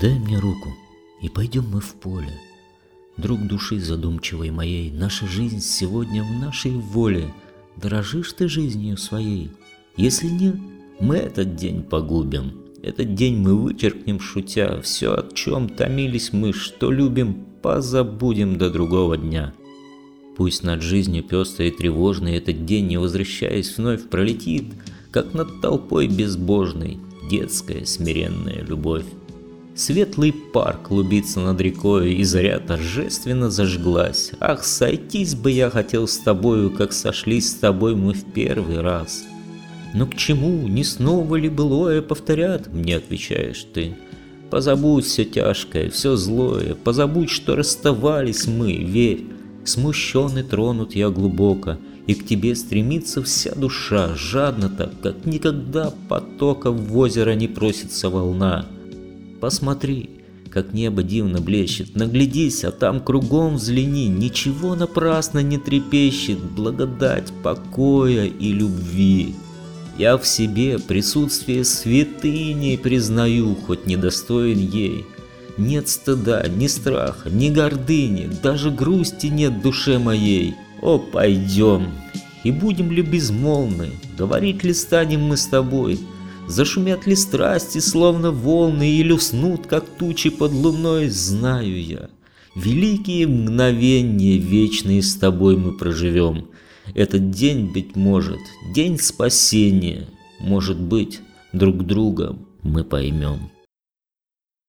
Дай мне руку, и пойдем мы в поле. Друг души задумчивой моей, наша жизнь сегодня в нашей воле. Дорожишь ты жизнью своей? Если нет, мы этот день погубим. Этот день мы вычеркнем, шутя, все, о чем томились мы, что любим, позабудем до другого дня. Пусть над жизнью пестрой и тревожной этот день, не возвращаясь, вновь пролетит, как над толпой безбожной, детская смиренная любовь. Светлый парк клубится над рекой, и заря торжественно зажглась. Ах, сойтись бы я хотел с тобою, как сошлись с тобой мы в первый раз. Но к чему, не снова ли былое повторят, мне отвечаешь ты. Позабудь все тяжкое, все злое, позабудь, что расставались мы, верь. Смущенный тронут я глубоко, и к тебе стремится вся душа, жадно так, как никогда потока в озеро не просится волна. Посмотри, как небо дивно блещет, наглядись, а там кругом взгляни, ничего напрасно не трепещет, благодать покоя и любви. Я в себе присутствие святыни признаю, хоть недостоин ей. Нет стыда, ни страха, ни гордыни, даже грусти нет душе моей. О, пойдем, и будем ли безмолвны, говорить ли станем мы с тобой, Зашумят ли страсти, словно волны, Или уснут, как тучи под луной, знаю я. Великие мгновения вечные с тобой мы проживем. Этот день, быть может, день спасения. Может быть, друг друга мы поймем.